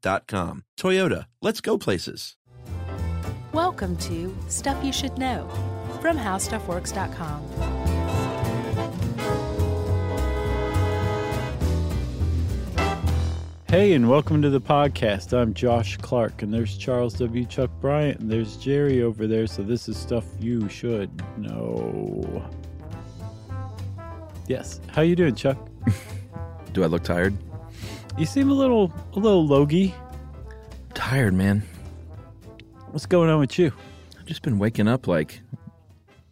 Toyota, let's go places. Welcome to Stuff You Should Know from HowStuffWorks.com. Hey, and welcome to the podcast. I'm Josh Clark, and there's Charles W. Chuck Bryant, and there's Jerry over there. So this is stuff you should know. Yes. How you doing, Chuck? Do I look tired? You seem a little, a little logy. Tired, man. What's going on with you? I've just been waking up like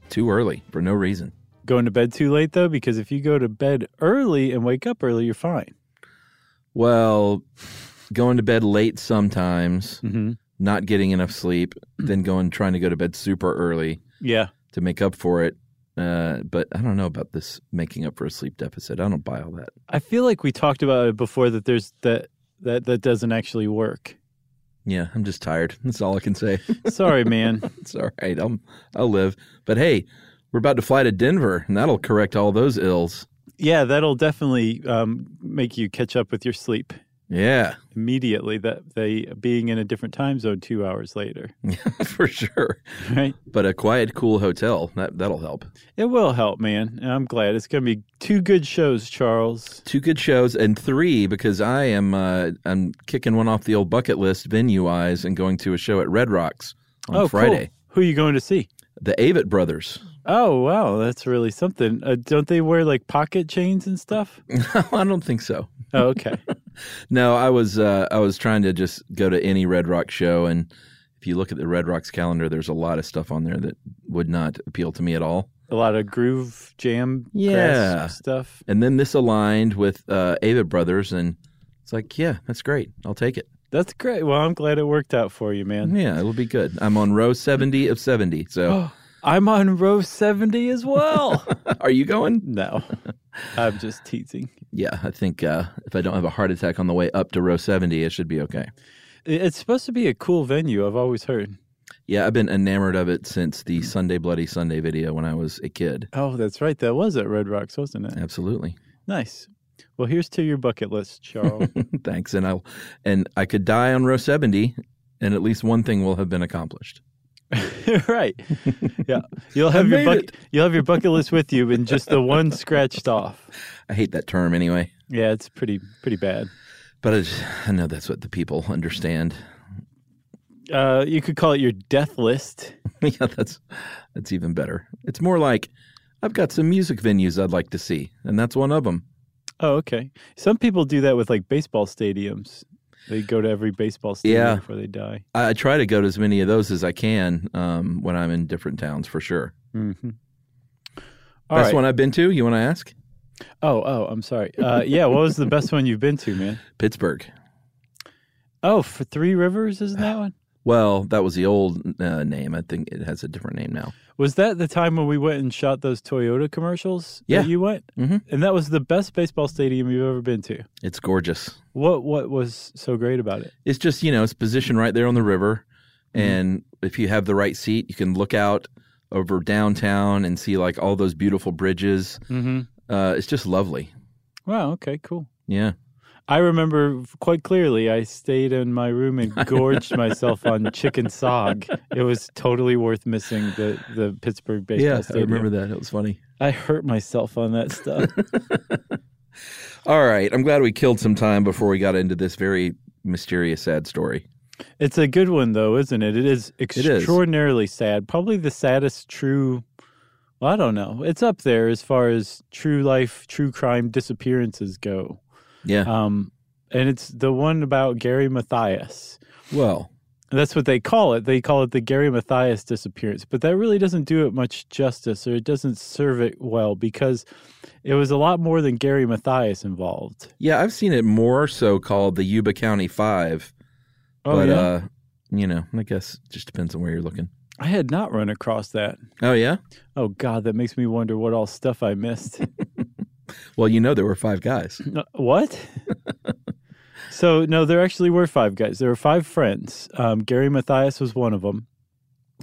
too early for no reason. Going to bed too late though, because if you go to bed early and wake up early, you're fine. Well, going to bed late sometimes, Mm-hmm. not getting enough sleep, then going trying to go to bed super early Yeah. to make up for it. Uh, but I don't know about this making up for a sleep deficit. I don't buy all that. I feel like we talked about it before that there's that that that doesn't actually work. Yeah, I'm just tired. That's all I can say. Sorry, man. it's all right. I'll I'll live. But hey, we're about to fly to Denver, and that'll correct all those ills. Yeah, that'll definitely um, make you catch up with your sleep Yeah, immediately. That they being in a different time zone two hours later, for sure. right? But a quiet, cool hotel that that'll help. It will help, man. And I'm glad it's going to be two good shows, Charles. Two good shows and three because I am uh, I'm kicking one off the old bucket list venue wise and going to a show at Red Rocks on oh, Friday. Cool. Who are you going to see? The Avett Brothers. Oh, wow, that's really something. Uh, don't they wear like pocket chains and stuff? I don't think so. Oh, okay. No, I was uh, I was trying to just go to any Red Rock show, and if you look at the Red Rocks calendar, there's a lot of stuff on there that would not appeal to me at all. a lot of groove jam Yeah. stuff. And then this aligned with uh, Brothers, and it's like, yeah, that's great. I'll take it. That's great. Well, I'm glad it worked out for you, man. Yeah, it'll be good. I'm on row 70 of 70. So I'm on row 70 as well. are you going? no, I'm just teasing. Yeah, I think uh, if I don't have a heart attack on the way up to row 70, it should be okay. It's supposed to be a cool venue, I've always heard. Yeah, I've been enamored of it since the Sunday Bloody Sunday video when I was a kid. Oh, that's right. That was at Red Rocks, wasn't it? Absolutely. Nice. Well, here's to your bucket list, Charles. Thanks. And I'll and I could die on row 70 and at least one thing will have been accomplished. right. Yeah. You'll have your bucket it. you'll have your bucket list with you and just the one scratched off. I hate that term anyway, Yeah, it's pretty pretty bad. but I, just, I know that's what the people understand. Uh, you could call it your death list. yeah, that's that's even better. It's more like I've got some music venues I'd like to see, and that's one of them. Oh, okay. Some people do that with like baseball stadiums. They go to every baseball stadium Yeah. before they die. I, I try to go to as many of those as I can um, when I'm in different towns for sure. Mm-hmm. Best one I've been to? You want to ask? Oh, oh, I'm sorry. Uh, yeah, what was the best one you've been to, man? Pittsburgh. Oh, for Three Rivers, isn't that one? Well, that was the old uh, name. I think it has a different name now. Was that the time when we went and shot those Toyota commercials? Yeah. that you went, Mhm. and that was the best baseball stadium you've ever been to. It's gorgeous. What what was so great about it? It's just you know it's positioned right there on the river, Mm-hmm. and if you have the right seat, you can look out over downtown and see like all those beautiful bridges. Mm-hmm. Uh, it's just lovely. Wow. Okay. Cool. Yeah. I remember quite clearly. I stayed in my room and gorged myself on chicken sog. It was totally worth missing the the Pittsburgh baseball Yeah, I remember that. It was funny. I hurt myself on that stuff. All right. I'm glad we killed some time before we got into this very mysterious, sad story. It's a good one, though, isn't it? It is is. extraordinarily sad. Probably the saddest true. Well, I don't know. It's up there as far as true life, true crime disappearances go. Yeah. Um, and it's the one about Gary Mathias. well, That's what they call it. They call it the Gary Mathias disappearance. But that really doesn't do it much justice or it doesn't serve it well because it was a lot more than Gary Mathias involved. yeah, I've seen it more so called the Yuba County Five. Oh, but yeah. uh, you know, I guess it just depends on where you're looking. I had not run across that. Oh yeah. Oh, God, that makes me wonder what all stuff I missed. Well, you know there were five guys. No, what? so no, there actually were five guys. There were five friends. Um, Gary Mathias was one of them,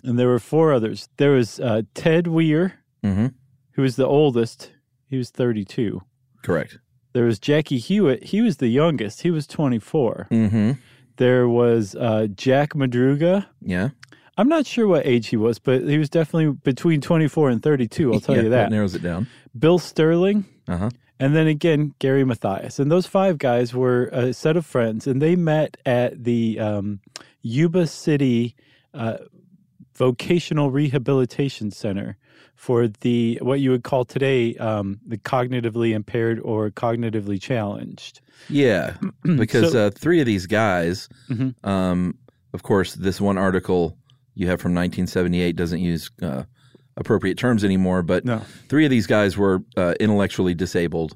and there were four others. There was uh, Ted Weir, Mm-hmm. who was the oldest. He was thirty-two. Correct. There was Jackie Huett. He was the youngest. He was twenty-four. Mm-hmm. There was uh, Jack Madruga. Yeah. I'm not sure what age he was, but he was definitely between 24 and 32. I'll tell Yeah, you that. narrows it down. Bill Sterling, Uh huh. And then again, Gary Mathias. And those five guys were a set of friends, and they met at the um, Yuba City uh, Vocational Rehabilitation Center for the what you would call today um, the cognitively impaired or cognitively challenged. Yeah, because So- uh, three of these guys, Mhm. um, of course, this one article you have from 1978 doesn't use uh, appropriate terms anymore, but No. three of these guys were uh, intellectually disabled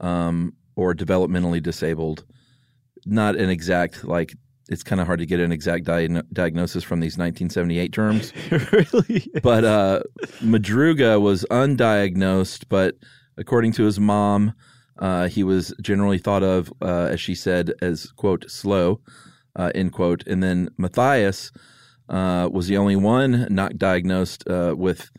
um, or developmentally disabled. Not an exact, like, it's kind of hard to get an exact diagno- diagnosis from these 1978 terms. really? but uh, Madruga was undiagnosed, but according to his mom, uh, he was generally thought of, uh, as she said, as quote slow, uh, end quote. And then Mathias uh, was the only one not diagnosed uh, with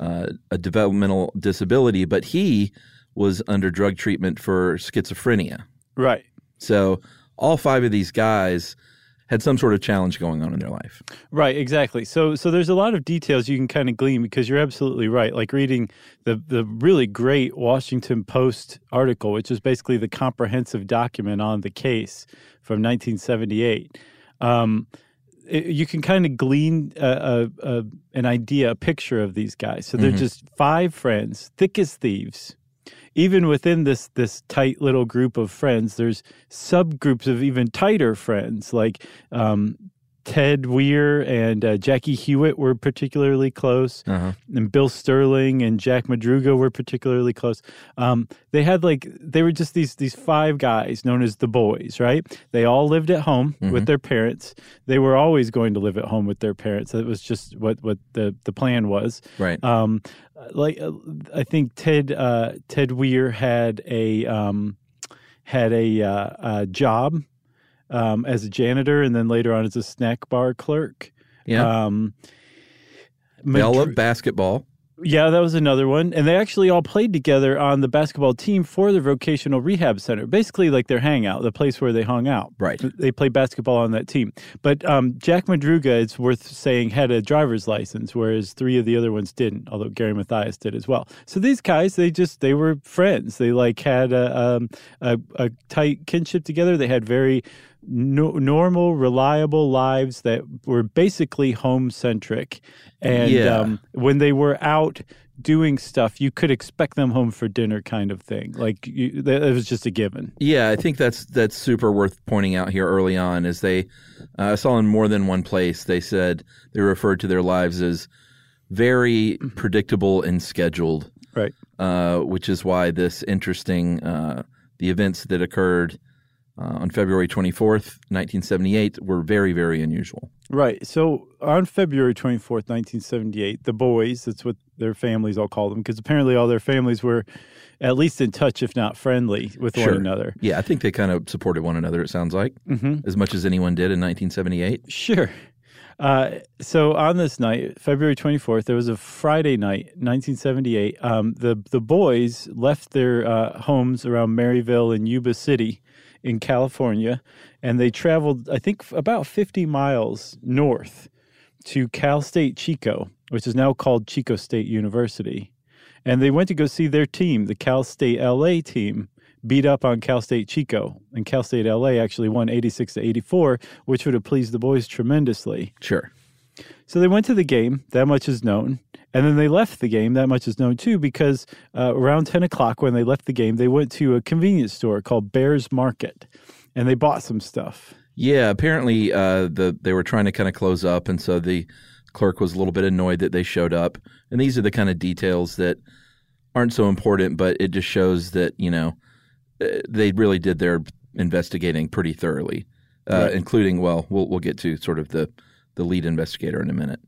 uh, a developmental disability, but he was under drug treatment for schizophrenia. Right. So all five of these guys had some sort of challenge going on in their life. Right, exactly. So so there's a lot of details you can kind of glean because you're absolutely right. Like reading the the really great Washington Post article, which is basically the comprehensive document on the case from 1978. Um, it- you can kind of glean a, a, a, an idea, a picture of these guys. So they're just five friends, thick as thieves. Even within this this tight little group of friends, there's subgroups of even tighter friends. Like um, Ted Weir and uh, Jackie Huett were particularly close, Uh-huh. and Bill Sterling and Jack Madruga were particularly close. Um, they had like they were just these these five guys known as the boys, right? They all lived at home with their parents. They were always going to live at home with their parents. That was just what what the the plan was. Right. Um, like uh, I think Ted uh, Ted Weir had a um, had a, uh, a job um, as a janitor, and then later on as a snack bar clerk. yeah. Um, they all love basketball. yeah, that was another one. And they actually all played together on the basketball team for the vocational rehab center, basically like their hangout, the place where they hung out. Right. They played basketball on that team. But um, Jack Madruga, it's worth saying, had a driver's license, whereas three of the other ones didn't, although Gary Mathias did as well. So these guys, they just, they were friends. They like had a, um, a, a tight kinship together. They had very no, normal, reliable lives that were basically home centric. And Yeah. um, when they were out doing stuff, you could expect them home for dinner, kind of thing. Like you, that it was just a given. Yeah, I think that's that's super worth pointing out here early on. Is they, uh, I saw in more than one place they said they referred to their lives as very predictable and scheduled, Right. uh, which is why this interesting uh, the events that occurred uh, on February twenty fourth, nineteen seventy eight, were very very unusual. Right. So on February 24th, 1978, the boys, that's what their families all called them, because apparently all their families were at least in touch, if not friendly, with one another. Yeah, I think they kind of supported one another. It sounds like Mm-hmm. as much as anyone did in nineteen seventy eight. Sure. Uh, so on this night, February 24th, there was a Friday night, 1978. Um, the the boys left their uh, homes around Marysville and Yuba City in California, and they traveled, I think, about 50 miles north to Cal State Chico, which is now called Chico State University. And they went to go see their team, the Cal State LA team, beat up on Cal State Chico, and Cal State LA actually won 86 to 84, which would have pleased the boys tremendously. Sure. So they went to the game, that much is known. And then they left the game, that much is known too, because uh, around 10 o'clock when they left the game, they went to a convenience store called Bears Market and they bought some stuff. Yeah, apparently uh, the they were trying to kind of close up, and so the clerk was a little bit annoyed that they showed up. And these are the kind of details that aren't so important, but it just shows that you know uh, they really did their investigating pretty thoroughly, uh, Right. including well, we'll we'll get to sort of the the lead investigator in a minute.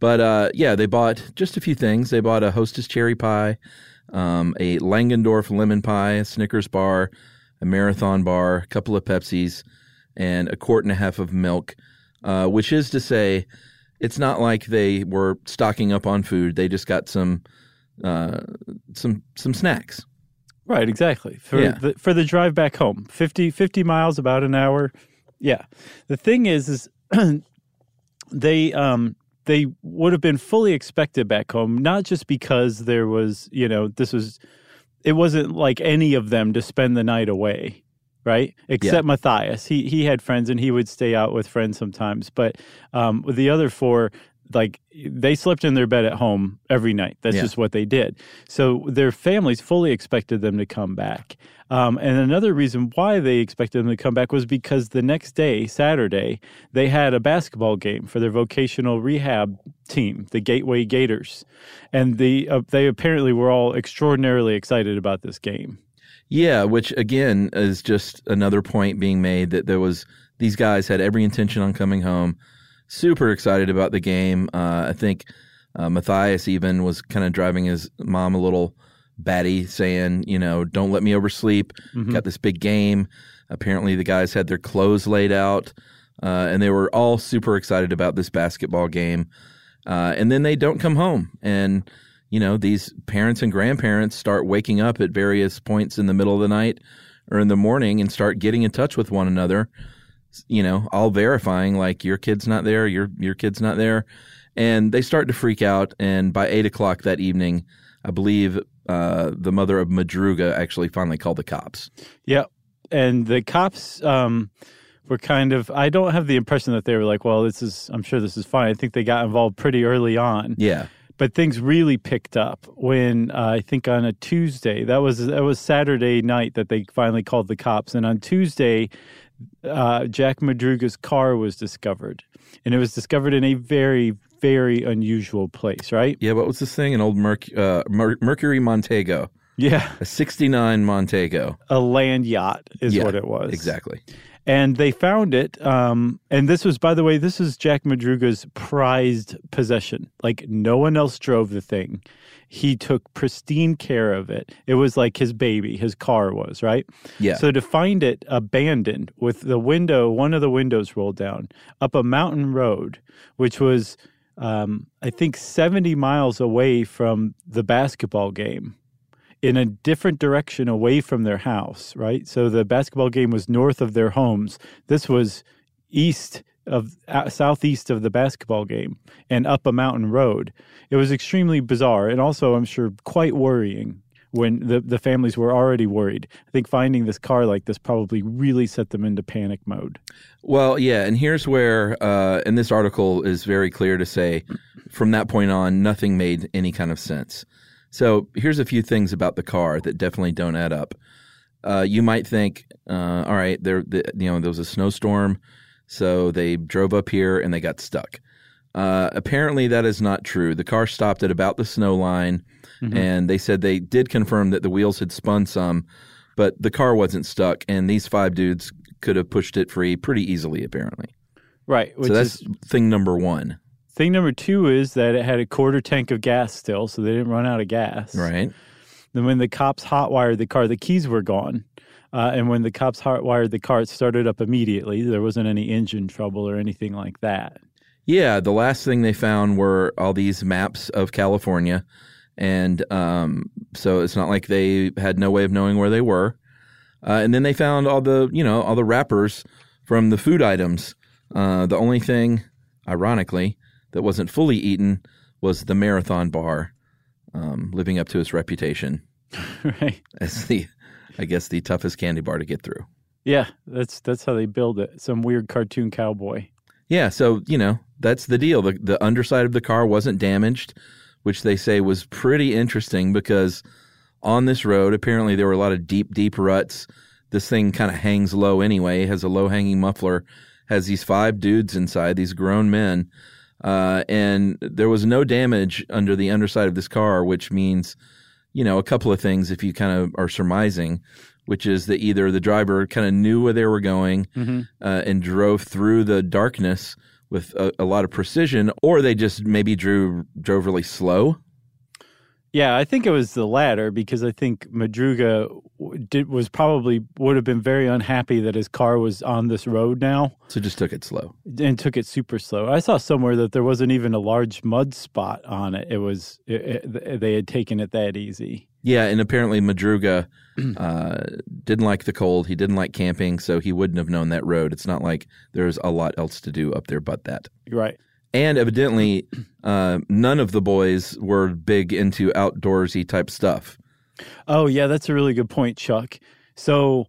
But uh, yeah, they bought just a few things. They bought a Hostess cherry pie, um, a Langendorf lemon pie, a Snickers bar, a Marathon bar, a couple of Pepsis, and a quart and a half of milk. Uh, which is to say, it's not like they were stocking up on food. They just got some uh, some some snacks. Right, exactly. For Yeah. the for the drive back home. 50, 50 miles, about an hour. Yeah. The thing is is they um they would have been fully expected back home, not just because there was, you know, this was it wasn't like any of them to spend the night away, right? Except Mathias. He he had friends and he would stay out with friends sometimes. But um with the other four, like they slept in their bed at home every night. That's Yeah. just what they did. So their families fully expected them to come back. Um, and another reason why they expected them to come back was because the next day, Saturday, they had a basketball game for their vocational rehab team, the Gateway Gators, and the uh, they apparently were all extraordinarily excited about this game. Yeah, which again is just another point being made that there was these guys had every intention on coming home, super excited about the game. Uh, I think uh, Mathias even was kind of driving his mom a little batty, saying, you know, don't let me oversleep. Got this big game. Apparently, the guys had their clothes laid out, uh, and they were all super excited about this basketball game. Uh, and then they don't come home, and you know these parents and grandparents start waking up at various points in the middle of the night or in the morning and start getting in touch with one another. You know, all verifying like your kid's not there, your your kid's not there, and they start to freak out. And by eight o'clock that evening, I believe uh, the mother of Madruga actually finally called the cops. Yeah, And the cops um, were kind of, I don't have the impression that they were like, well, this is, I'm sure this is fine. I think they got involved pretty early on. Yeah, But things really picked up when uh, I think on a Tuesday, that was, that was Saturday night that they finally called the cops. And on Tuesday, uh, Jack Madruga's car was discovered. And it was discovered in a very, very unusual place, right? yeah. What was this thing? An old Merc- uh, Mer- Mercury Montego, Yeah. a '69 Montego. A land yacht is Yeah, what it was. Exactly. and they found it. Um, and this was, by the way, this is Jack Madruga's prized possession. Like no one else drove the thing. He took pristine care of it. It was like his baby. His car was right. Yeah. So to find it abandoned with the window, one of the windows rolled down up a mountain road, which was, um, I think, seventy miles away from the basketball game in a different direction away from their house, right? So the basketball game was north of their homes. This was east of uh, southeast of the basketball game and up a mountain road. It was extremely bizarre and also I'm sure quite worrying when the the families were already worried. I think finding this car like this probably really set them into panic mode. Well, yeah, and here's where, uh, and this article is very clear to say, from that point on, nothing made any kind of sense. So here's a few things about the car that definitely don't add up. Uh, you might think, uh, all right, there, the, you know, there was a snowstorm, so they drove up here and they got stuck. Uh, apparently, that is not true. The car stopped at about the snow line, and they said they did confirm that the wheels had spun some, but the car wasn't stuck, and these five dudes could have pushed it free pretty easily, apparently. Right, which so that's is thing number one, thing number 2 is that it had a quarter tank of gas still, so they didn't run out of gas. right? Then when the cops hotwired the car, the keys were gone. Uh, and when the cops hotwired the car, it started up immediately. There wasn't any engine trouble or anything like that. Yeah, the last thing they found were all these maps of California, and um, so it's not like they had no way of knowing where they were. Uh, and then they found all the, you know, all the wrappers from the food items. Uh, the only thing, ironically, that wasn't fully eaten was the marathon bar, um, living up to its reputation right. as the I guess the toughest candy bar to get through. Yeah, that's that's how they build it. Some weird cartoon cowboy. Yeah, so you know that's the deal. The the underside of the car wasn't damaged, which they say was pretty interesting because on this road apparently there were a lot of deep deep ruts. This thing kind of hangs low anyway. Has a low hanging muffler. Has these five dudes inside, these grown men, uh, and there was no damage under the underside of this car, which means you know a couple of things if you kind of are surmising which is that either the driver kind of knew where they were going Mm-hmm. uh, and drove through the darkness with a, a lot of precision, or they just maybe drew drove really slow. Yeah, I think it was the latter because I think Madruga did was probably would have been very unhappy that his car was on this road now So just took it slow. and took it super slow. I saw somewhere that there wasn't even a large mud spot on it. It was it, it, they had taken it that easy. Yeah, and apparently Madruga uh, didn't like the cold. He didn't like camping, so he wouldn't have known that road. It's not like there's a lot else to do up there but that. Right. And evidently, uh, none of the boys were big into outdoorsy type stuff. Oh yeah, that's a really good point, Chuck. So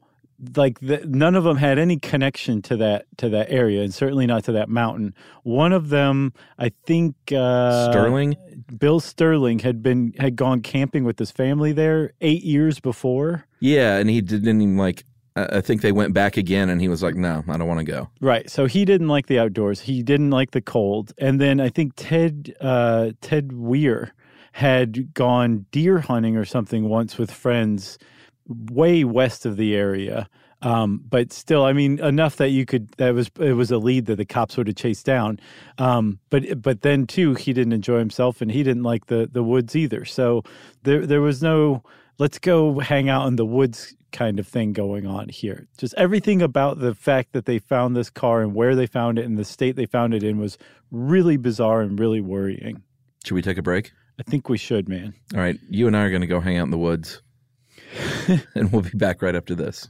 like the, none of them had any connection to that to that area and certainly not to that mountain. One of them, I think uh Sterling, Bill Sterling had been had gone camping with his family there 8 years before. yeah, and he didn't even like. I I think they went back again, and he was like, "No, I don't want to go." Right. So he didn't like the outdoors. He didn't like the cold. And then I think Ted uh, Ted Weir had gone deer hunting or something once with friends way west of the area. Um, but still, I mean, enough that you could that was it was a lead that the cops would have chased down. Um, but but then too, he didn't enjoy himself and he didn't like the the woods either. So there there was no let's go hang out in the woods kind of thing going on here. Just everything about the fact that they found this car and where they found it and the state they found it in was really bizarre and really worrying. Should we take a break? I think we should, man. All right, you and I are going to go hang out in the woods, and we'll be back right after this.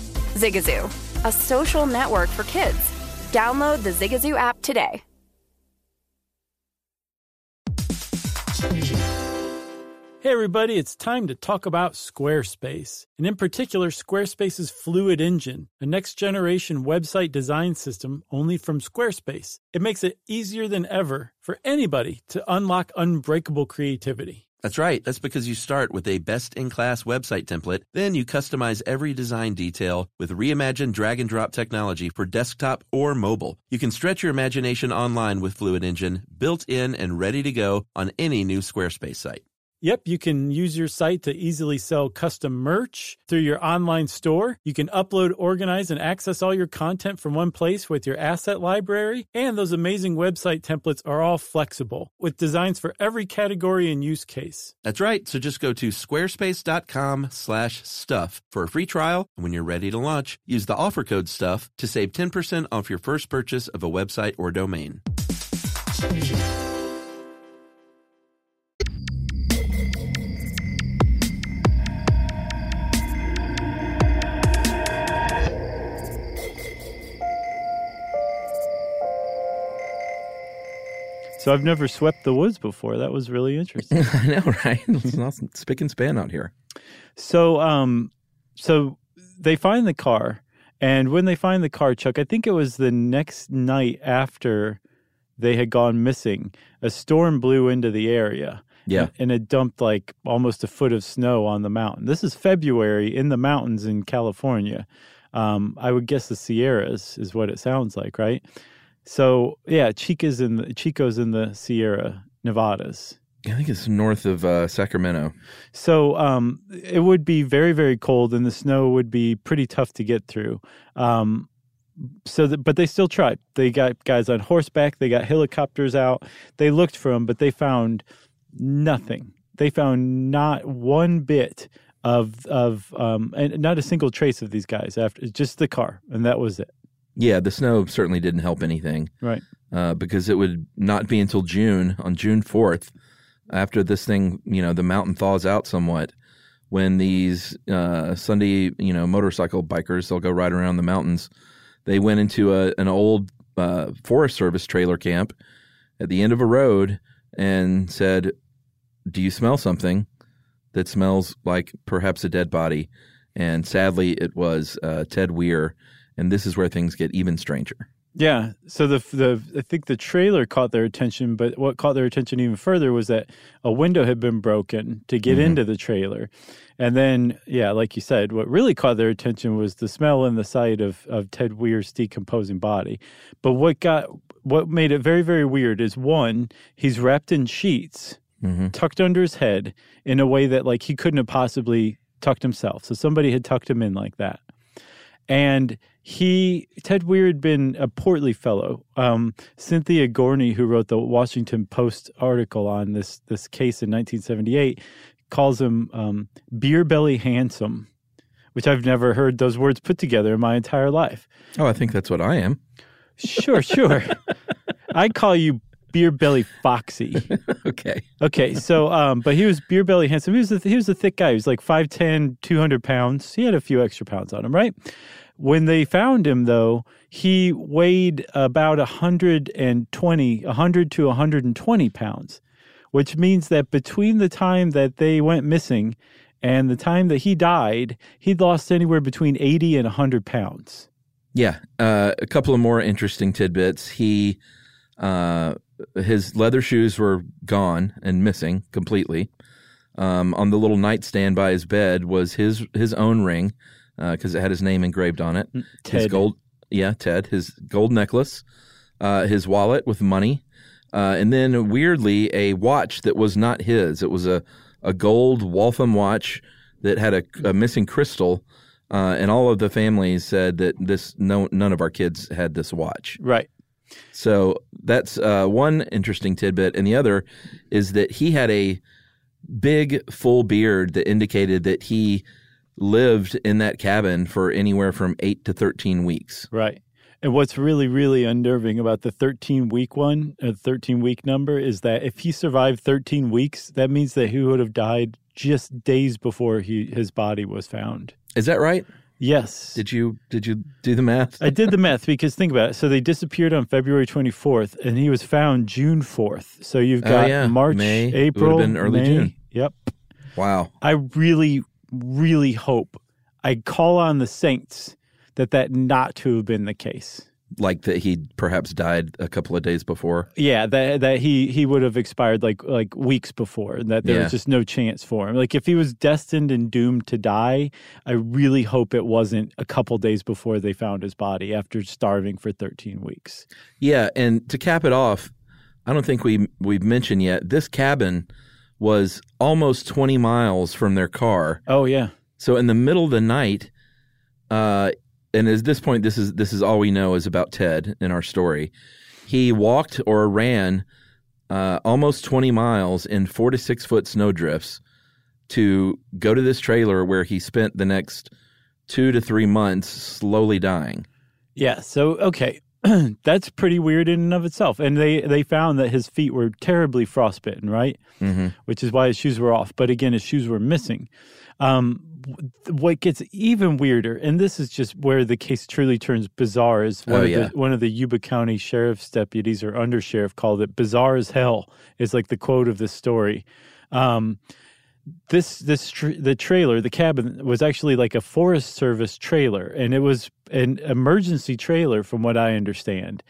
Zigazoo, a social network for kids. Download the Zigazoo app today. Hey, everybody, it's time to talk about Squarespace, and in particular, Squarespace's Fluid Engine, a next generation website design system only from Squarespace. It makes it easier than ever for anybody to unlock unbreakable creativity. That's right. That's because you start with a best in class website template, then you customize every design detail with reimagined drag and drop technology for desktop or mobile. You can stretch your imagination online with Fluid Engine, built in and ready to go on any new Squarespace site. Yep, you can use your site to easily sell custom merch through your online store. You can upload, organize, and access all your content from one place with your asset library. And those amazing website templates are all flexible with designs for every category and use case. That's right. So just go to squarespace.com slash stuff for a free trial. And when you're ready to launch, use the offer code stuff to save 10% off your first purchase of a website or domain. So I've never swept the woods before. That was really interesting. I know, right? It's not spick and span out here. So, um, so they find the car, and when they find the car, Chuck, I think it was the next night after they had gone missing. A storm blew into the area, Yeah. and, and it dumped like almost a foot of snow on the mountain. This is February in the mountains in California. Um, I would guess the Sierras is what it sounds like, right? So yeah, Chica's in the Chico's in the Sierra Nevadas. I think it's north of uh, Sacramento. So um, it would be very, very cold, and the snow would be pretty tough to get through. Um, so, that, but they still tried. They got guys on horseback. They got helicopters out. They looked for them, but they found nothing. They found not one bit of of um, and not a single trace of these guys after just the car, and that was it. Yeah, the snow certainly didn't help anything Right. uh, because it would not be until June, on June 4th, after this thing, you know, the mountain thaws out somewhat, when these uh, Sunday, you know, motorcycle bikers, they'll go ride around the mountains. They went into a, an old uh, Forest Service trailer camp at the end of a road and said, Do you smell something that smells like perhaps a dead body? And sadly, it was uh, Ted Weir. And this is where things get even stranger. Yeah. So the the I think the trailer caught their attention, but what caught their attention even further was that a window had been broken to get mm-hmm. into the trailer. And then, yeah, like you said, what really caught their attention was the smell and the sight of of Ted Weir's decomposing body. But what got what made it very very weird is one, he's wrapped in sheets, mm-hmm. tucked under his head in a way that like he couldn't have possibly tucked himself. So somebody had tucked him in like that and he Ted Weir had been a portly fellow. Um, Cynthia Gorney, who wrote the Washington Post article on this this case in 1978, calls him um, beer belly handsome, which I've never heard those words put together in my entire life. Oh, I think that's what I am. Sure, sure. I call you beer belly foxy. Okay. Okay, so um, but he was beer belly handsome. He was a, he was a thick guy. He was like 5'10", 200 pounds. He had a few extra pounds on him, right? When they found him, though, he weighed about 120, 100 to 120 pounds, which means that between the time that they went missing and the time that he died, he'd lost anywhere between 80 and 100 pounds. Yeah. Uh, a couple of more interesting tidbits. He, uh, his leather shoes were gone and missing completely. Um, on the little nightstand by his bed was his his own ring because it had his name engraved on it. His Ted. gold, yeah, Ted. His gold necklace, uh, his wallet with money, uh, and then weirdly a watch that was not his. It was a a gold Waltham watch that had a, a missing crystal. Uh, and all of the families said that this no none of our kids had this watch. Right. So that's uh, one interesting tidbit, and the other is that he had a big full beard that indicated that he lived in that cabin for anywhere from eight to thirteen weeks. Right. And what's really, really unnerving about the 13 week one, a 13 week number, is that if he survived 13 weeks, that means that he would have died just days before he his body was found. Is that right? Yes. Did you did you do the math? I did the math because think about it. So they disappeared on February 24th and he was found June 4th. So you've Oh, got yeah. March, May. It would have April, been early May. June. Yep. Wow. I really, really hope I call on the saints that that not to have been the case. Like that he perhaps died a couple of days before. Yeah, that that he he would have expired like like weeks before, and that there Yeah. was just no chance for him. Like if he was destined and doomed to die, I really hope it wasn't a couple days before they found his body after starving for 13 weeks. Yeah, and to cap it off, I don't think we we've mentioned yet. This cabin was almost 20 miles from their car. Oh yeah, So in the middle of the night, uh, and at this point, this is this is all we know is about Ted in our story. He walked or ran uh, almost 20 miles in four to six foot snow drifts to go to this trailer where he spent the next two to three months slowly dying. yeah. So okay. That's pretty weird in and of itself, and they they found that his feet were terribly frostbitten, right? Mm-hmm. which is why his shoes were off. But again, his shoes were missing. Um, what gets even weirder, and this is just where the case truly turns bizarre, is one Oh, of yeah. the one of the Yuba County sheriff's deputies or undersheriff called it "bizarre as hell." Is like the quote of this story. Um, this this tr- the trailer, the cabin was actually like a Forest Service trailer, and it was an emergency trailer, from what I understand,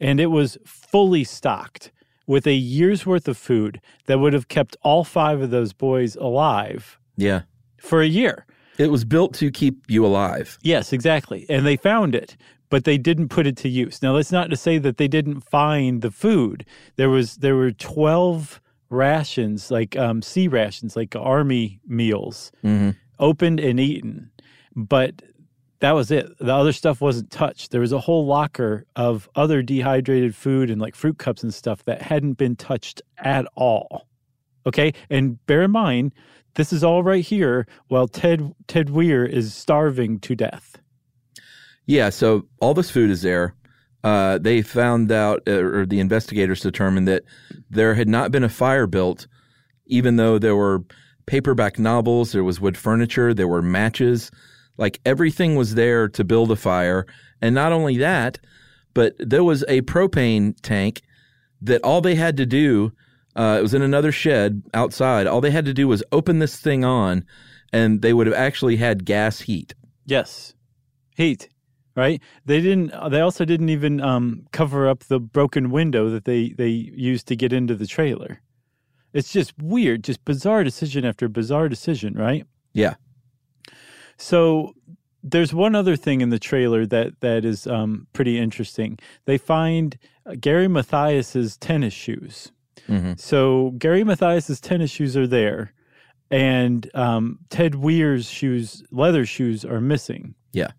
and it was fully stocked with a year's worth of food that would have kept all five of those boys alive Yeah. for a year. It was built to keep you alive. Yes, exactly. And they found it, but they didn't put it to use. Now that's not to say that they didn't find the food. There was there were 12 rations, like um, C rations, like army meals, opened and eaten. But that was it. The other stuff wasn't touched. There was a whole locker of other dehydrated food and like fruit cups and stuff that hadn't been touched at all. Okay? And bear in mind, this is all right here while Ted Ted Weir is starving to death. Yeah, so all this food is there. Uh, they found out, uh, or the investigators determined that there had not been a fire built, even though there were paperback novels, there was wood furniture, there were matches. Like everything was there to build a fire. And not only that, but there was a propane tank that all they had to do, uh, it was in another shed outside. All they had to do was open this thing on, and they would have actually had gas heat. Yes. Heat. Right? They didn't they also didn't even um, cover up the broken window that they they used to get into the trailer. It's just weird, just bizarre decision after bizarre decision, right? Yeah. So there's one other thing in the trailer that that is um, pretty interesting. They find uh, Gary Mathias's tennis shoes. So Gary Mathias's tennis shoes are there, and um, Ted Weir's shoes, leather shoes, are missing. Yeah.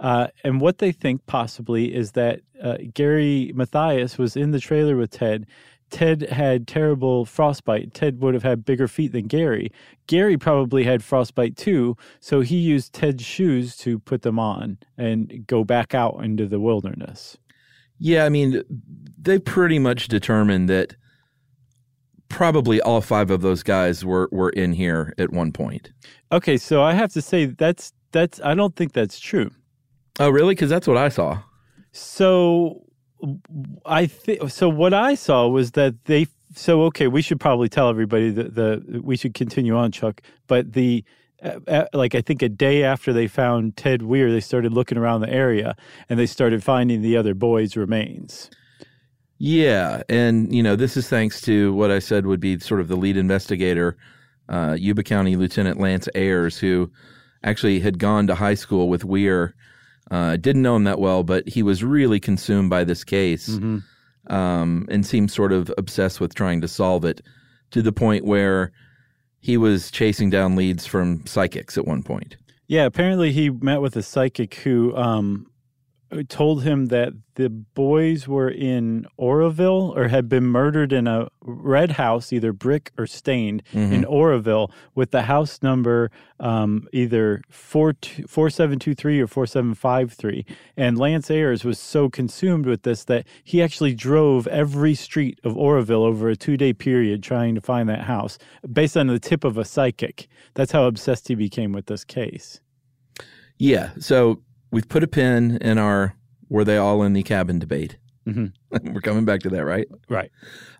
Uh, and what they think possibly is that uh, Gary Mathias was in the trailer with Ted. Ted had terrible frostbite. Ted would have had bigger feet than Gary. Gary probably had frostbite too, so he used Ted's shoes to put them on and go back out into the wilderness. Yeah, I mean, they pretty much determined that probably all five of those guys were were in here at one point. Okay, so I have to say that's that's I don't think that's true. Oh, really? Because that's what I saw. So I think so. What I saw was that they. So okay, we should probably tell everybody that the we should continue on, Chuck. But the uh, uh, like I think a day after they found Ted Weir, they started looking around the area and they started finding the other boys' remains. Yeah, and you know, this is thanks to what I said would be sort of the lead investigator, uh, Yuba County Lieutenant Lance Ayers, who actually had gone to high school with Weir. Uh, didn't know him that well, but he was really consumed by this case um, and seemed sort of obsessed with trying to solve it to the point where he was chasing down leads from psychics at one point. Yeah, apparently he met with a psychic who um, told him that the boys were in Oroville or had been murdered in a red house, either brick or stained, in Oroville, with the house number um, either 4, 4723 or 4753. And Lance Ayers was so consumed with this that he actually drove every street of Oroville over a two day period trying to find that house based on the tip of a psychic. That's how obsessed he became with this case. Yeah. So we've put a pin in our were they all in the cabin debate. We're coming back to that, right? Right.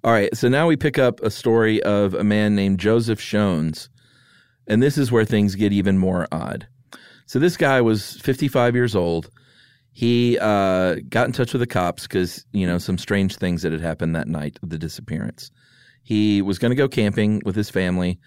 All right. So now we pick up a story of a man named Joseph Schons. And this is where things get even more odd. So this guy was 55 years old. He uh, got in touch with the cops because, you know, some strange things that had happened that night of the disappearance. He was going to go camping with his family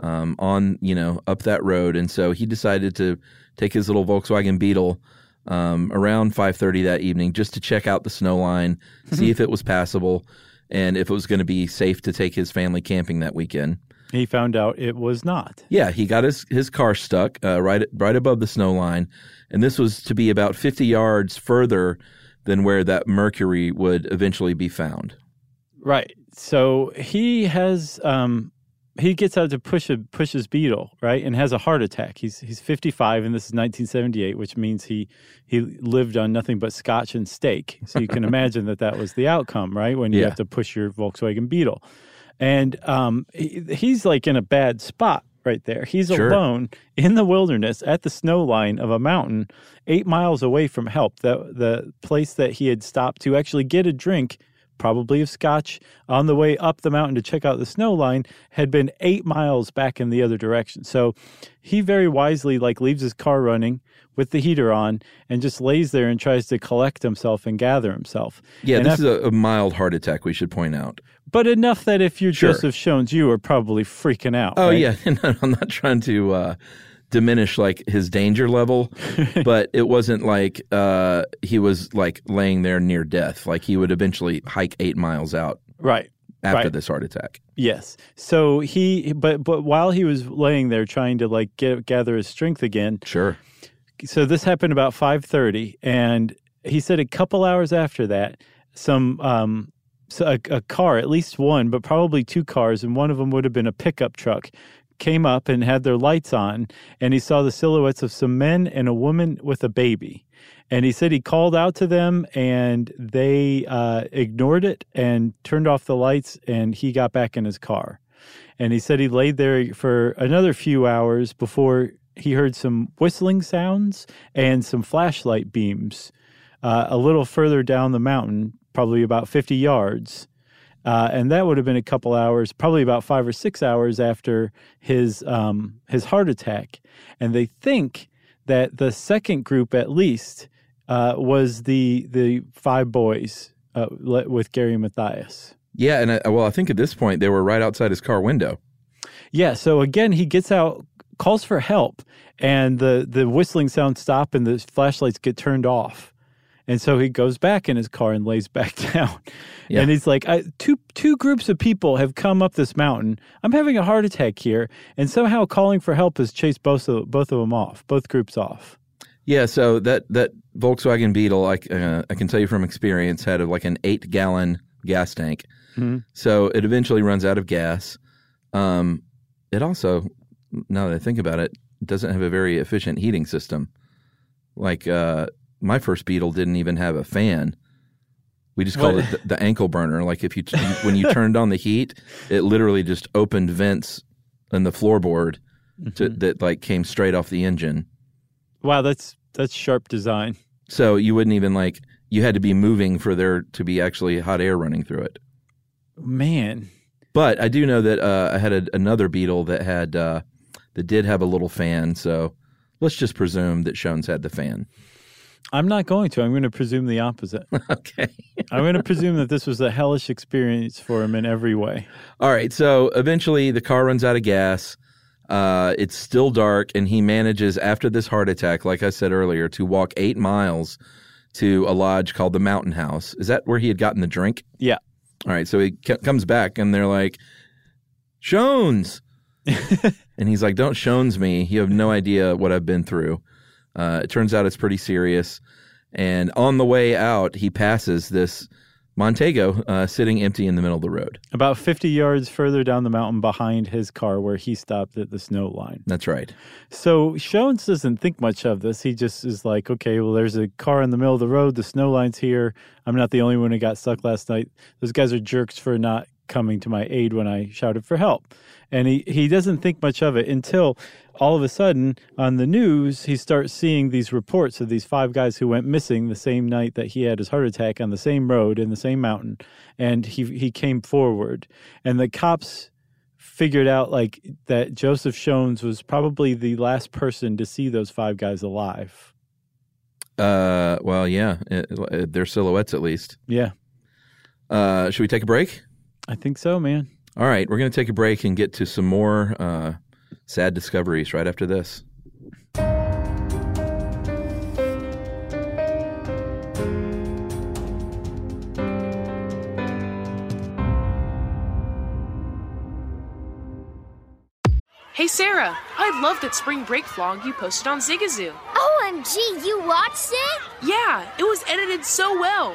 um, on, you know, up that road. And so he decided to take his little Volkswagen Beetle um, around 5.30 that evening just to check out the snow line, see if it was passable and if it was going to be safe to take his family camping that weekend. He found out it was not. Yeah, he got his, his car stuck uh, right right above the snow line, and this was to be about 50 yards further than where that Mercury would eventually be found. Right. So he has um he gets out to push a push his beetle, right? And has a heart attack. He's he's 55 and this is 1978, which means he he lived on nothing but scotch and steak. So you can imagine that that was the outcome, right? When you Yeah. have to push your Volkswagen Beetle. And um he, he's like in a bad spot right there. He's Sure. alone in the wilderness at the snow line of a mountain 8 miles away from help. The the place that he had stopped to actually get a drink probably of scotch, on the way up the mountain to check out the snow line, had been eight miles back in the other direction. So he very wisely like leaves his car running with the heater on and just lays there and tries to collect himself and gather himself. Yeah, And this af- is a, a mild heart attack. We should point out. but enough that if you're Sure. Joseph Jones, you are probably freaking out. Oh right? yeah, I'm not trying to uh, diminish like his danger level, but it wasn't like uh, he was like laying there near death. Like he would eventually hike eight miles out right. after right. this heart attack. Yes. So he, but but while he was laying there trying to like get gather his strength again, Sure. so this happened about five thirty, and he said a couple hours after that, some um, so a, a car, at least one, but probably two cars, and one of them would have been a pickup truck, came up and had their lights on, and he saw the silhouettes of some men and a woman with a baby. And he said he called out to them and they uh, ignored it and turned off the lights, and he got back in his car. And he said he laid there for another few hours before he heard some whistling sounds and some flashlight beams uh, a little further down the mountain, probably about 50 yards. Uh, and that would have been a couple hours, probably about five or six hours after his um, his heart attack. And they think that the second group, at least, uh, was the the five boys uh, with Gary Mathias. Yeah, and I, well, I think at this point they were right outside his car window. Yeah. So again, he gets out, calls for help, and the the whistling sounds stop, and the flashlights get turned off. And so he goes back in his car and lays back down. Yeah. And he's like, I, two two groups of people have come up this mountain. I'm having a heart attack here, and somehow calling for help has chased both of both of them off, both groups off. Yeah, so that that Volkswagen Beetle, I, uh, I can tell you from experience, had a, like an eight gallon gas tank. So it eventually runs out of gas. Um, it also, now that I think about it, doesn't have a very efficient heating system. Like uh, my first Beetle didn't even have a fan. We just called What? it the, the ankle burner. Like if you t- when you turned on the heat, it literally just opened vents in the floorboard to, that like came straight off the engine. Wow, that's that's sharp design. So you wouldn't even like you had to be moving for there to be actually hot air running through it. Man, But I do know that uh, I had a, another Beetle that had uh, that did have a little fan. So let's just presume that Schons had the fan. I'm not going to. I'm going to presume the opposite. okay. I'm going to presume that this was a hellish experience for him in every way. All right. So eventually the car runs out of gas. Uh, it's still dark, and he manages after this heart attack, like I said earlier, to walk eight miles to a lodge called the Mountain House. Is that where he had gotten the drink? Yeah. All right, so he c- comes back and they're like, Schons. and he's like, Don't Schons me. You have no idea what I've been through. Uh, it turns out it's pretty serious. And on the way out, he passes this Montego uh, sitting empty in the middle of the road. About 50 yards further down the mountain behind his car where he stopped at the snow line. That's right. So Schons doesn't think much of this. He just is like, okay, well, there's a car in the middle of the road. The snow line's here. I'm not the only one who got stuck last night. Those guys are jerks for not coming to my aid when I shouted for help. And he, he doesn't think much of it until all of a sudden on the news, he starts seeing these reports of these five guys who went missing the same night that he had his heart attack on the same road in the same mountain. And he, he came forward. And the cops figured out like that Joseph Schons was probably the last person to see those five guys alive. Uh, well, yeah, uh, uh, their silhouettes at least. Yeah, Uh, should we take a break? I think so, man. All right, we're going to take a break and get to some more uh, sad discoveries right after this. Hey Sarah, I love that spring break vlog you posted on Zigazoo. OMG, you watched it? Yeah, it was edited so well.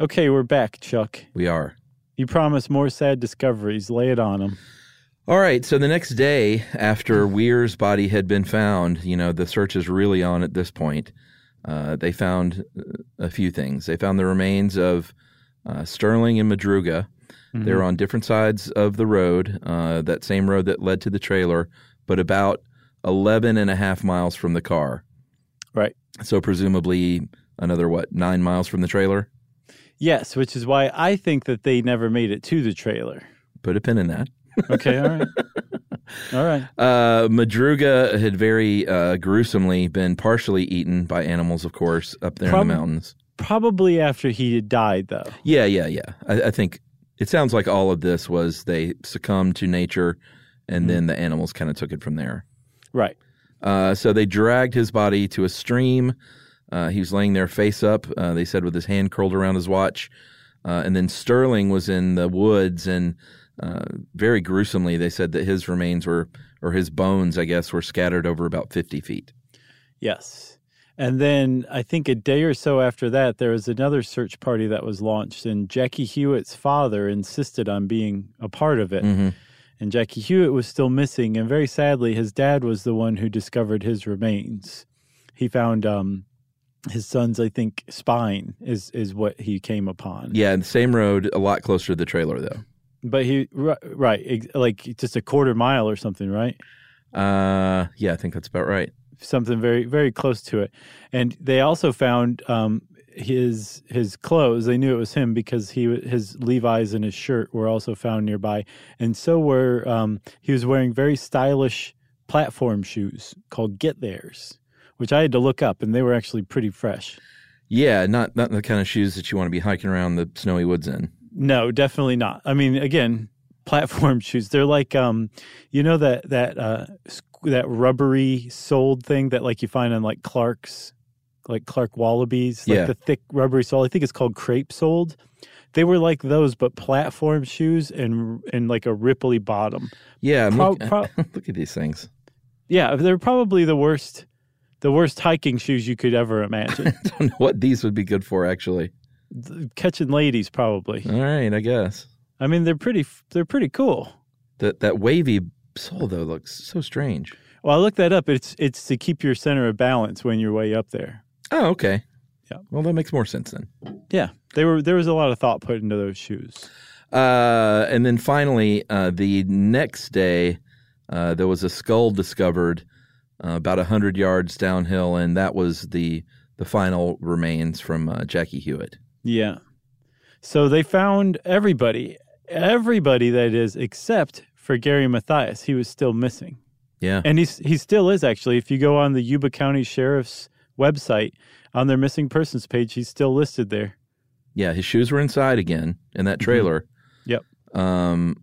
Okay, we're back, Chuck. We are. You promised more sad discoveries. Lay it on them. All right. So the next day after Weir's body had been found, you know, the search is really on at this point. Uh, they found a few things. They found the remains of uh, Sterling and Madruga. Mm-hmm. They were on different sides of the road, uh, that same road that led to the trailer, but about 11 and a half miles from the car. Right. So presumably another, what, nine miles from the trailer? Yes, which is why I think that they never made it to the trailer. Put a pin in that. Okay, all right. all right. Uh, Madruga had very uh, gruesomely been partially eaten by animals, of course, up there Prob- in the mountains. Probably after he had died, though. Yeah, yeah, yeah. I, I think it sounds like all of this was they succumbed to nature, and then the animals kind of took it from there. Right. Uh, so they dragged his body to a stream. Uh, he was laying there face up, uh, they said, with his hand curled around his watch. Uh, and then Sterling was in the woods, and uh, very gruesomely, they said that his remains were, or his bones, I guess, were scattered over about 50 feet. Yes. And then I think a day or so after that, there was another search party that was launched, and Jackie Huett's father insisted on being a part of it. Mhm. And Jackie Huett was still missing, and very sadly, his dad was the one who discovered his remains. He found um, his son's, I think, spine is is what he came upon. Yeah, the same road, a lot closer to the trailer, though. But he ri- right, like just a quarter mile or something, right? Uh, yeah, I think that's about right. something very very close to it and they also found um, his his clothes they knew it was him because he his levi's and his shirt were also found nearby and so were um, he was wearing very stylish platform shoes called get theirs which i had to look up and they were actually pretty fresh Yeah, not not the kind of shoes that you want to be hiking around the snowy woods in. no definitely not i mean again platform shoes they're like um you know that that uh that rubbery soled thing that like you find on like clark's like clark Wallabees like Yeah. the thick rubbery sole i think it's called crepe soled they were like those but platform shoes and and like a ripply bottom Yeah, Pro- look, pro- look at these things. yeah they're probably the worst the worst hiking shoes you could ever imagine I don't know what these would be good for, actually. catching ladies probably All right, I guess. i mean they're pretty they're pretty cool That that wavy sole though looks so strange. well i looked that up it's it's to keep your center of balance when you're way up there Oh, okay. Yeah. Well, that makes more sense then. Yeah, they were. There was a lot of thought put into those shoes. Uh, and then finally, uh, the next day, uh, there was a skull discovered uh, about hundred yards downhill, and that was the the final remains from uh, Jackie Huett. Yeah. So they found everybody, everybody that is, except for Gary Mathias. He was still missing, Yeah. and he's he still is actually. If you go on the Yuba County Sheriff's website on their missing persons page, he's still listed there. Yeah, his shoes were inside again in that trailer. Yep. Um,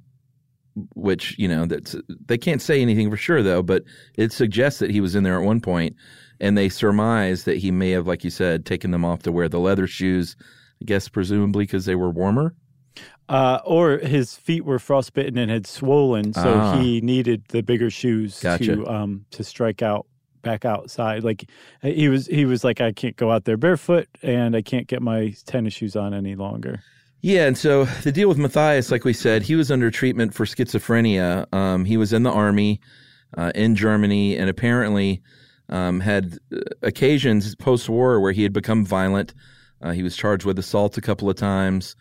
which you know that's they can't say anything for sure though, but it suggests that he was in there at one point, and they surmise that he may have, like you said, taken them off to wear the leather shoes. I guess presumably because they were warmer. Uh, or his feet were frostbitten and had swollen, so Ah. he needed the bigger shoes Gotcha. to um to strike out back outside. Like he was he was like, I can't go out there barefoot, and I can't get my tennis shoes on any longer. Yeah, and so the deal with Mathias, like we said, he was under treatment for schizophrenia. Um, he was in the army uh, in Germany, and apparently um, had uh, occasions post-war where he had become violent. Uh, he was charged with assault a couple of times,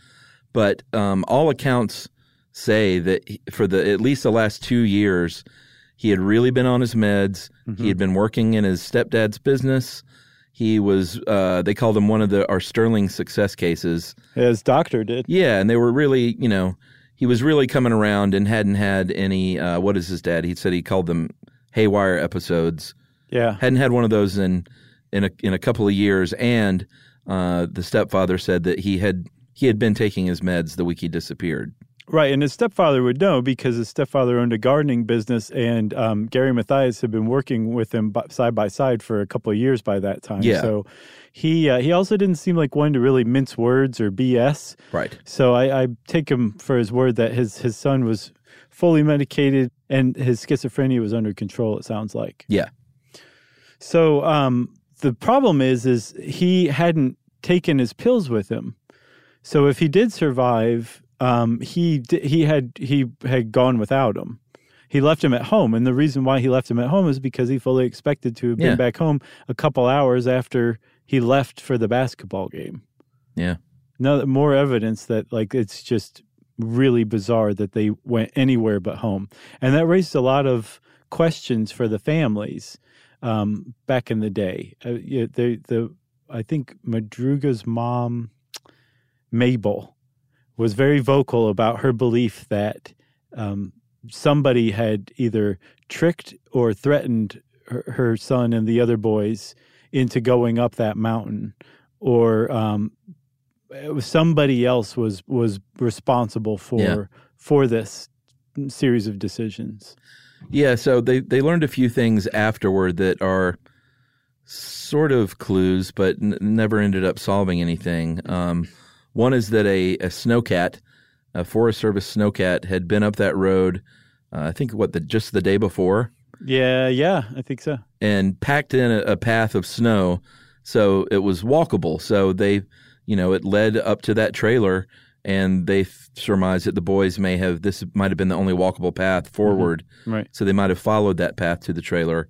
but um, all accounts say that he- for the at least the last two years, he had really been on his meds. He had been working in his stepdad's business. He was uh, they called him one of the our sterling success cases. As doctor did. Yeah, and they were really, you know, he was really coming around and hadn't had any. Uh, what is his dad? He said he called them haywire episodes. Yeah. Hadn't had one of those in in a in a couple of years, and uh, the stepfather said that he had he had been taking his meds the week he disappeared. Right, and his stepfather would know because his stepfather owned a gardening business, and um, Gary Mathias had been working with him side by side for a couple of years by that time. Yeah. So he uh, he also didn't seem like one to really mince words or BS. Right. So I, I take him for his word that his his son was fully medicated and his schizophrenia was under control. It sounds like. Yeah. So um, the problem is, is he hadn't taken his pills with him. So if he did survive, um, he he had he had gone without him. He left him at home, and the reason why he left him at home is because he fully expected to have been Yeah. back home a couple hours after he left for the basketball game. Yeah. No, more evidence that like it's just really bizarre that they went anywhere but home, and that raised a lot of questions for the families um, back in the day. Uh, yeah, they, the I think Madruga's mom, Mabel, was very vocal about her belief that um, somebody had either tricked or threatened her, her son and the other boys into going up that mountain, or um, somebody else was was responsible for Yeah. for this series of decisions. Yeah, so they they learned a few things afterward that are sort of clues, but n- never ended up solving anything. Um, one is that a, a snowcat, a Forest Service snowcat, had been up that road. Uh, I think what the just the day before, Yeah, yeah, I think so. and packed in a, a path of snow, so it was walkable. So they, you know, it led up to that trailer, and they f- surmised that the boys may have this might have been the only walkable path forward. Right. So they might have followed that path to the trailer.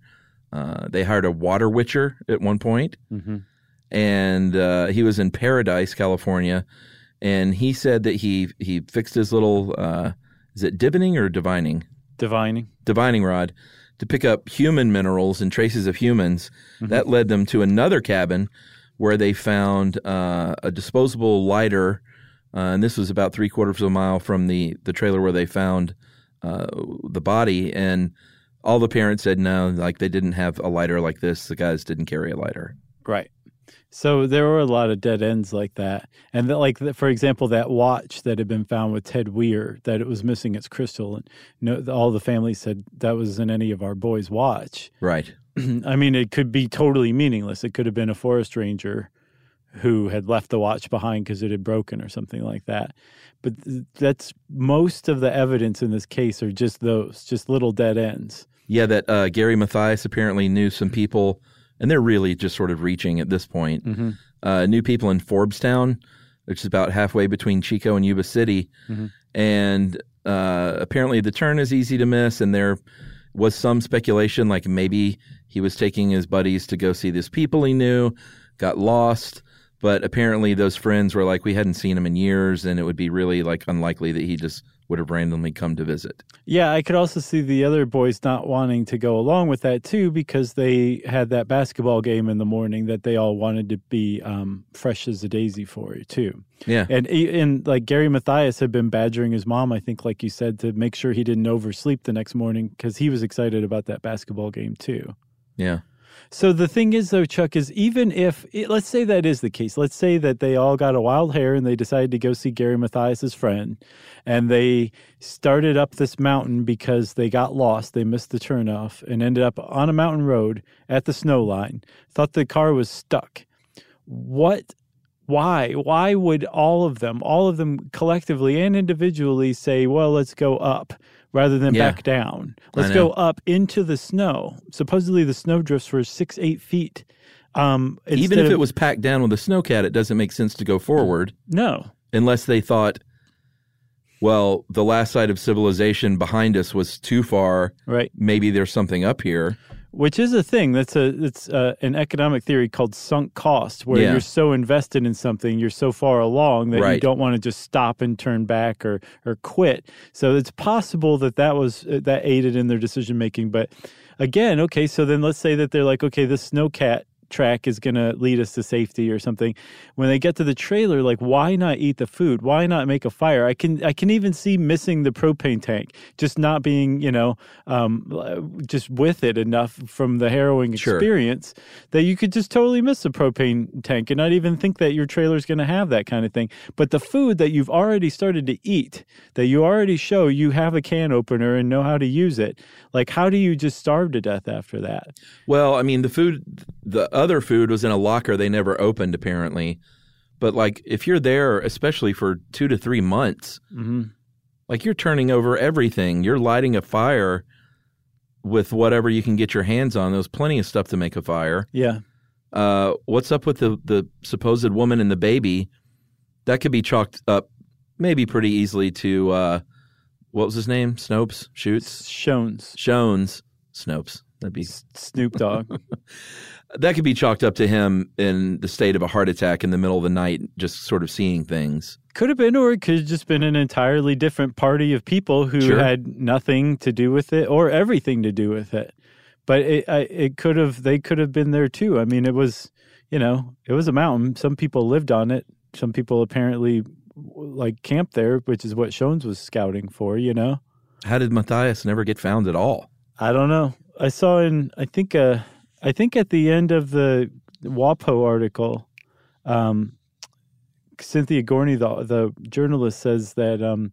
Uh, they hired a water witcher at one point, Mm-hmm. And uh, he was in Paradise, California, and he said that he he fixed his little uh, is it divining or divining Divining. divining rod to pick up human minerals and traces of humans. That led them to another cabin where they found uh, a disposable lighter, uh, and this was about three quarters of a mile from the the trailer where they found uh, the body. And all the parents said no, like they didn't have a lighter like this. The guys didn't carry a lighter. Right. So there were a lot of dead ends like that, and that, like for example, that watch that had been found with Ted Weir, that it was missing its crystal, and no, all the family said that wasn't any of our boys' watch. Right. I mean, it could be totally meaningless. It could have been a forest ranger who had left the watch behind because it had broken or something like that. But that's most of the evidence in this case are just those, just little dead ends. Yeah, that uh, Gary Mathias apparently knew some people, and they're really just sort of reaching at this point. Mm-hmm. Uh, knew people in Forbestown, which is about halfway between Chico and Yuba City, Mhm. and uh, apparently the turn is easy to miss. And there was some speculation, like maybe he was taking his buddies to go see these people he knew, got lost. But apparently, those friends were like, we hadn't seen him in years, and it would be really like unlikely that he just would have randomly come to visit. Yeah, I could also see the other boys not wanting to go along with that too because they had that basketball game in the morning that they all wanted to be um, fresh as a daisy for too. Yeah. And and like Gary Mathias had been badgering his mom, I think, like you said, to make sure he didn't oversleep the next morning because he was excited about that basketball game too. Yeah. So the thing is, though, Chuck, is even if let's say that is the case, let's say that they all got a wild hair and they decided to go see Gary Mathias's friend, and they started up this mountain because they got lost, they missed the turnoff, and ended up on a mountain road at the snow line. Thought the car was stuck. What? Why? Why would all of them, all of them collectively and individually, say, "Well, let's go up"? Rather than Yeah. back down. Let's go up into the snow. Supposedly the snow drifts were six, eight feet. Um, Even if of- it was packed down with a snowcat, it doesn't make sense to go forward no, unless they thought, well, the last site of civilization behind us was too far. right? Maybe there's something up here. Which is a thing. That's a it's uh, an economic theory called sunk cost, where Yeah. you're so invested in something, you're so far along that you don't want to just stop and turn back or or quit. So it's possible that that was uh, that aided in their decision making. But again, okay, so then let's say that they're like, okay, this snowcat track is going to lead us to safety or something. When they get to the trailer like why not eat the food? Why not make a fire? I can i can even see missing the propane tank just not being you know um just with it enough from the harrowing Sure. experience that you could just totally miss the propane tank and not even think that your trailer is going to have that kind of thing. But the food that you've already started to eat that you already show you have a can opener and know how to use it like how do you just starve to death after that? Well, I mean, the food, the other food was in a locker they never opened, apparently. But like, if you're there, especially for two to three months, mm-hmm. like you're turning over everything. You're lighting a fire with whatever you can get your hands on. There's plenty of stuff to make a fire. yeah Uh, what's up with the the supposed woman and the baby? That could be chalked up, maybe pretty easily to uh, what was his name? Snopes, Shoots, Schons Schons, Snopes. That'd be snoop dogg that could be chalked up to him in the state of a heart attack in the middle of the night, just sort of seeing things. Could have been, or it could have just been an entirely different party of people who Sure. had nothing to do with it or everything to do with it. But it, I, it could have, they could have been there too. I mean, it was, you know, it was a mountain. Some people lived on it. Some people apparently like camped there, which is what Schons was scouting for. You know, How did Mathias never get found at all? I don't know. I saw in, I think, uh, I think at the end of the WAPO article, um, Cynthia Gorney, the the journalist, says that um,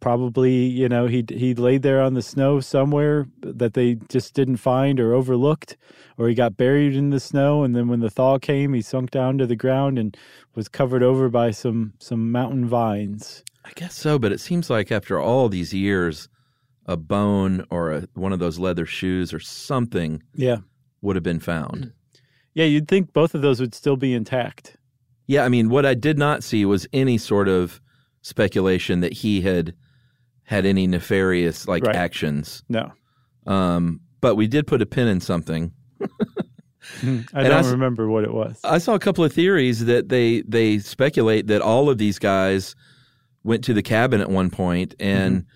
probably you know he he laid there on the snow somewhere that they just didn't find or overlooked, or he got buried in the snow, and then when the thaw came, he sunk down to the ground and was covered over by some some mountain vines. I guess so, but it seems like after all these years, a bone or a, one of those leather shoes or something Yeah, would have been found. Mm. yeah, you'd think both of those would still be intact. Yeah, I mean, what I did not see was any sort of speculation that he had had any nefarious like Right. actions. No, Um, but we did put a pin in something. Hmm, I And don't I remember what it was. I saw a couple of theories that they they speculate that all of these guys went to the cabin at one point and mm-hmm.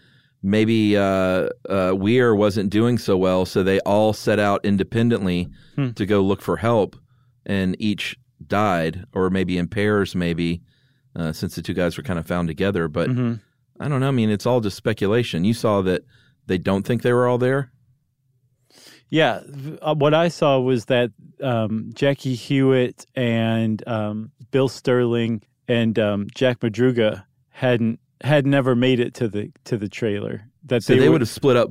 Maybe uh, uh, Weir wasn't doing so well, so they all set out independently Hmm. to go look for help, and each died, or maybe in pairs, maybe uh, since the two guys were kind of found together. But Mhm. I don't know. I mean, it's all just speculation. You saw that they don't think they were all there. Yeah, uh, what I saw was that um, Jackie Huett and um, Bill Sterling and um, Jack Madruga hadn't had never made it to the to the trailer. That So they, were- would have split up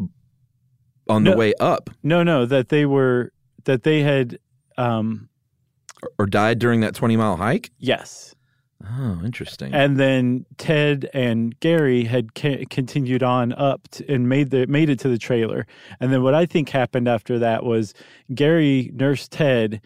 on the way up, no no that they were that they had um, or, or died during that twenty mile hike. yes, Oh, interesting. and then Ted and Gary had ca- continued on up t and made the made it to the trailer. And then what I think happened after that was Gary nursed Ted.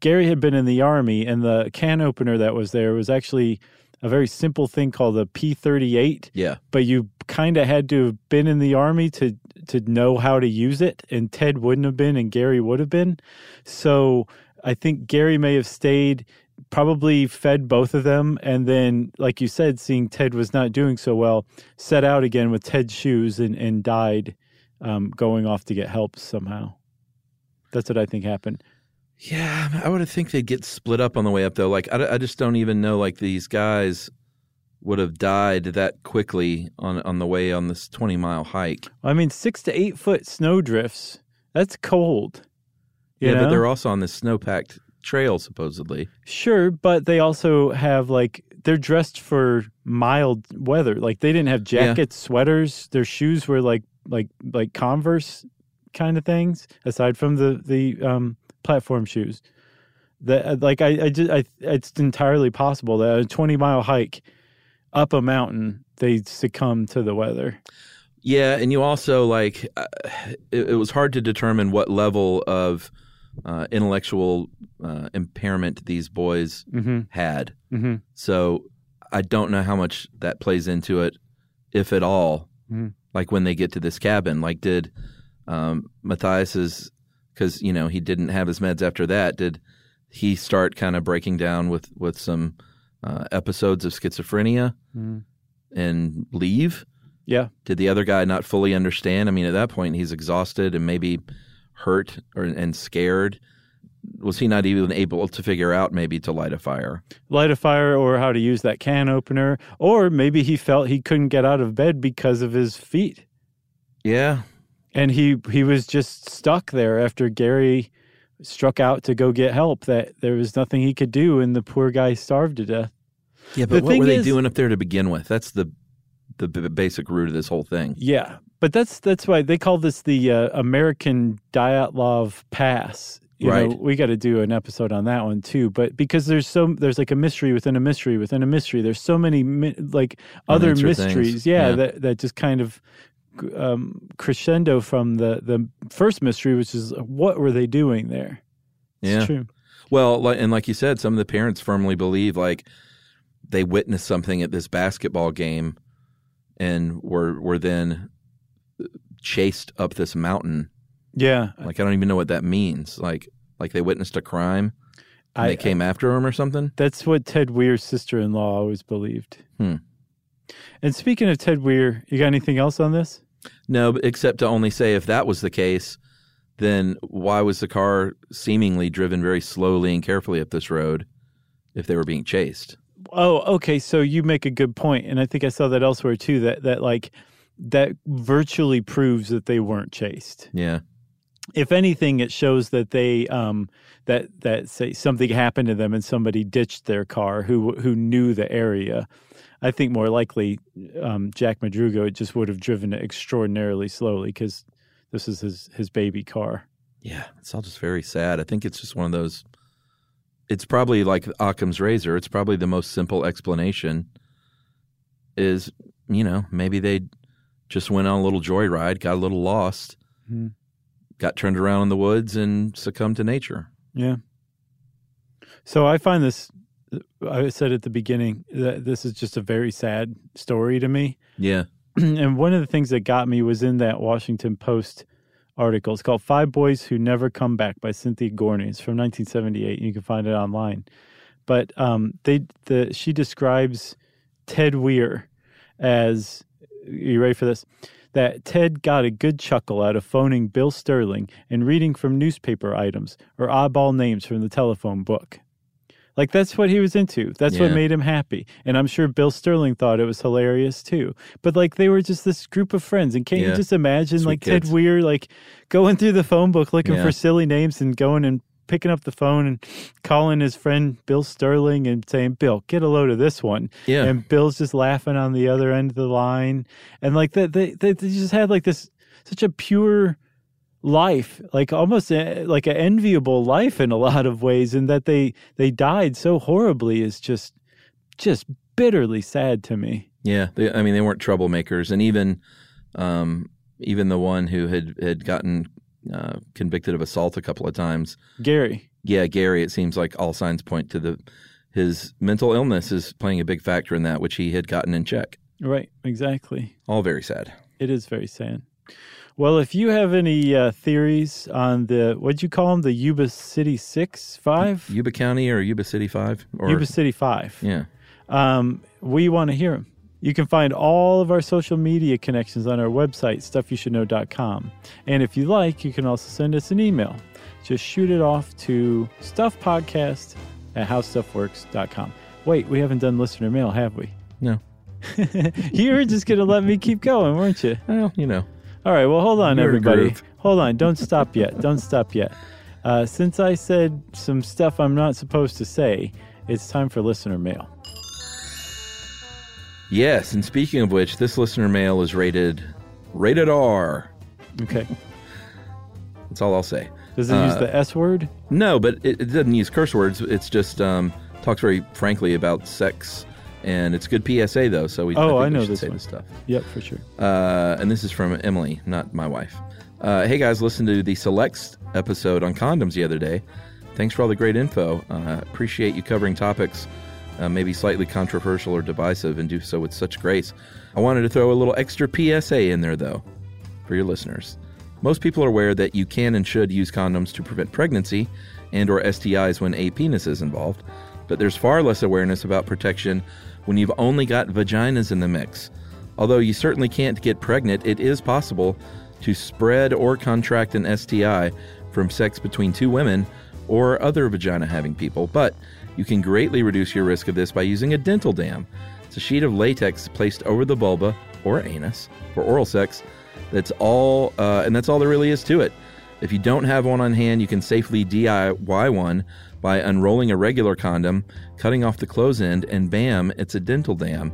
Gary had been in the army, and the can opener that was there was actually a very simple thing called a P thirty eight. yeah. But you kind of had to have been in the army to to know how to use it, and Ted wouldn't have been, and Gary would have been. So I think Gary may have stayed, probably fed both of them, and then, like you said, seeing Ted was not doing so well, set out again with Ted's shoes and and died, um, going off to get help somehow. That's what I think happened. Yeah, I would have think they'd get split up on the way up though. Like I, I just don't even know like these guys would have died that quickly on on the way on this 20 mile hike. I mean, six to eight foot snow drifts. That's cold. Yeah, know? but they're also on this snow-packed trail supposedly. Sure, but they also have like they're dressed for mild weather. Like they didn't have Yeah. jackets, sweaters. Their shoes were like like like Converse kind of things. Aside from the the um, platform shoes, that like I I, just, I it's entirely possible that a twenty mile hike up a mountain they succumb to the weather. Yeah, and you also like uh, it, it was hard to determine what level of uh, intellectual uh, impairment these boys Mhm. had. Mhm. So I don't know how much that plays into it, if at all. Mhm. Like when they get to this cabin, like did um, Mathias's because you know he didn't have his meds after that. Did he start kind of breaking down with with some uh, episodes of schizophrenia Mhm. and leave? Yeah. Did the other guy not fully understand? I mean, at that point, he's exhausted and maybe hurt or and scared. Was he not even able to figure out maybe to light a fire? light a fire or how to use that can opener, or maybe he felt he couldn't get out of bed because of his feet. Yeah, And he he was just stuck there after Gary struck out to go get help that there was nothing he could do and the poor guy starved to death. yeah. The But what were they is- doing up there to begin with? That's the the basic root of this whole thing. Yeah. But that's that's why they call this the uh, American Dyatlov Pass. You know, Right. we got to do an episode on that one too. But because there's so there's like a mystery within a mystery within a mystery. There's so many mi- like other mysteries, yeah, Yeah. that that just kind of um, crescendo from the the first mystery, which is what were they doing there? It's Yeah. true. Well, like, and like you said, some of the parents firmly believe like they witnessed something at this basketball game, and were were then chased up this mountain. Yeah, Like I don't even know what that means. Like like they witnessed a crime and I- they came after him or something. That's what Ted Weir's sister-in-law always believed. Hmm. And speaking of Ted Weir, you got anything else on this? No, except to only say if that was the case, then why was the car seemingly driven very slowly and carefully up this road if they were being chased? Oh, okay. So you make a good point, and I think I saw that elsewhere too. That that like that virtually proves that they weren't chased. Yeah. If anything, it shows that they um that that say something happened to them and somebody ditched their car who who knew the area. I think more likely um, Jack Madruga just would have driven it extraordinarily slowly because this is his his baby car. Yeah, it's all just very sad. I think it's just one of those. It's probably like Occam's razor. It's probably the most simple explanation. Is you know maybe they just went on a little joyride, got a little lost, Mhm. got turned around in the woods, and succumbed to nature. Yeah. So I find this. I said at the beginning that this is just a very sad story to me. Yeah, and one of the things that got me was in that Washington Post article. It's called Five Boys Who Never Come Back by Cynthia Gorney. It's from 1978. You can find it online. But um, they the she describes Ted Weir as you ready for this? That Ted got a good chuckle out of phoning Bill Sterling and reading from newspaper items or oddball names from the telephone book. Like that's what he was into. That's what made him happy. And I'm sure Bill Sterling thought it was hilarious too. But like they were just this group of friends. And can't you just imagine Sweet like Ted kids. Weir like going through the phone book looking Yeah. for silly names and going and picking up the phone and calling his friend Bill Sterling and saying, Bill, get a load of this one. Yeah. And Bill's just laughing on the other end of the line. And like that they, they, they just had like this such a pure life like almost a, like an enviable life in a lot of ways and that they they died so horribly is just just bitterly sad to me yeah. They, I mean, they weren't troublemakers, and even um, even the one who had had gotten uh, convicted of assault a couple of times. gary Yeah, Gary. It seems like all signs point to the his mental illness is playing a big factor in that, which he had gotten in check. right exactly All very sad. it is very sad well if you have any uh, theories on the what'd you call them the yuba city six five Yuba County or Yuba City Five or yuba city five yeah. um, we want to hear them. You can find all of our social media connections on our website, stuffyoushouldknow.com. And if you like, you can also send us an email. Just shoot it off to stuffpodcast at howstuffworks.com. Wait, we haven't done listener mail, have we? No. you were just going to let me keep going, weren't you? Well, you know. All right, well, hold on, everybody. groove. Hold on. Don't stop yet. Don't stop yet. Uh, since I said some stuff I'm not supposed to say, it's time for listener mail. Yes, and speaking of which, this listener mail is rated rated R. Okay. That's all I'll say. Does it use the S word? No, but it, it doesn't use curse words. It's just um, talks very frankly about sex, and it's good PSA though. So we. Oh, I, I know this this stuff. Yep, for sure. Uh, and this is from Emily, not my wife. Uh, hey guys, listened to the Selects episode on condoms the other day. Thanks for all the great info. Uh, appreciate you covering topics uh, maybe slightly controversial or divisive and do so with such grace. I wanted to throw a little extra PSA in there though for your listeners. Most people are aware that you can and should use condoms to prevent pregnancy and or STIs when a penis is involved, but there's far less awareness about protection when you've only got vaginas in the mix. Although you certainly can't get pregnant, it is possible to spread or contract an STI from sex between two women or other vagina having people, but you can greatly reduce your risk of this by using a dental dam. It's a sheet of latex placed over the vulva or anus for oral sex. That's all, uh, and that's all there really is to it. If you don't have one on hand, you can safely DIY one by unrolling a regular condom, cutting off the close end, and bam, it's a dental dam.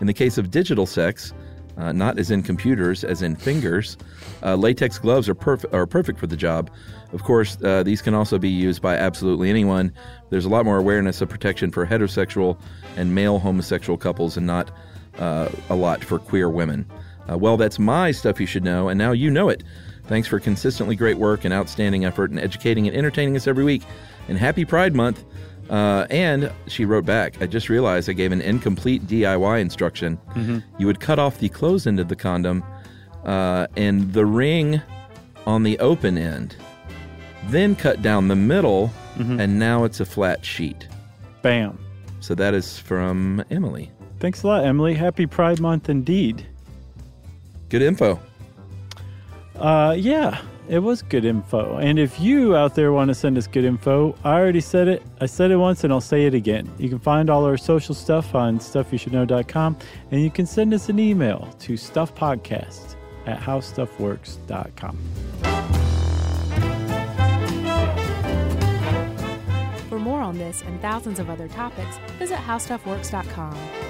In the case of digital sex, uh, not as in computers, as in fingers, uh, latex gloves are, perf- are perfect for the job. Of course, uh, these can also be used by absolutely anyone. There's a lot more awareness of protection for heterosexual and male homosexual couples, and not uh, a lot for queer women. Uh, well, that's my stuff you should know, and now you know it. Thanks for consistently great work and outstanding effort in educating and entertaining us every week. And happy Pride Month. Uh, and she wrote back, I just realized I gave an incomplete DIY instruction. You would cut off the closed end of the condom uh, and the ring on the open end, then cut down the middle, and now it's a flat sheet. Bam. So that is from Emily. Thanks a lot, Emily. Happy Pride Month indeed. Good info. Uh, yeah, it was good info. And if you out there want to send us good info, I already said it. I said it once and I'll say it again. You can find all our social stuff on stuffyoushouldknow.com and you can send us an email to stuffpodcast at howstuffworks.com. For more on this and thousands of other topics, visit howstuffworks.com.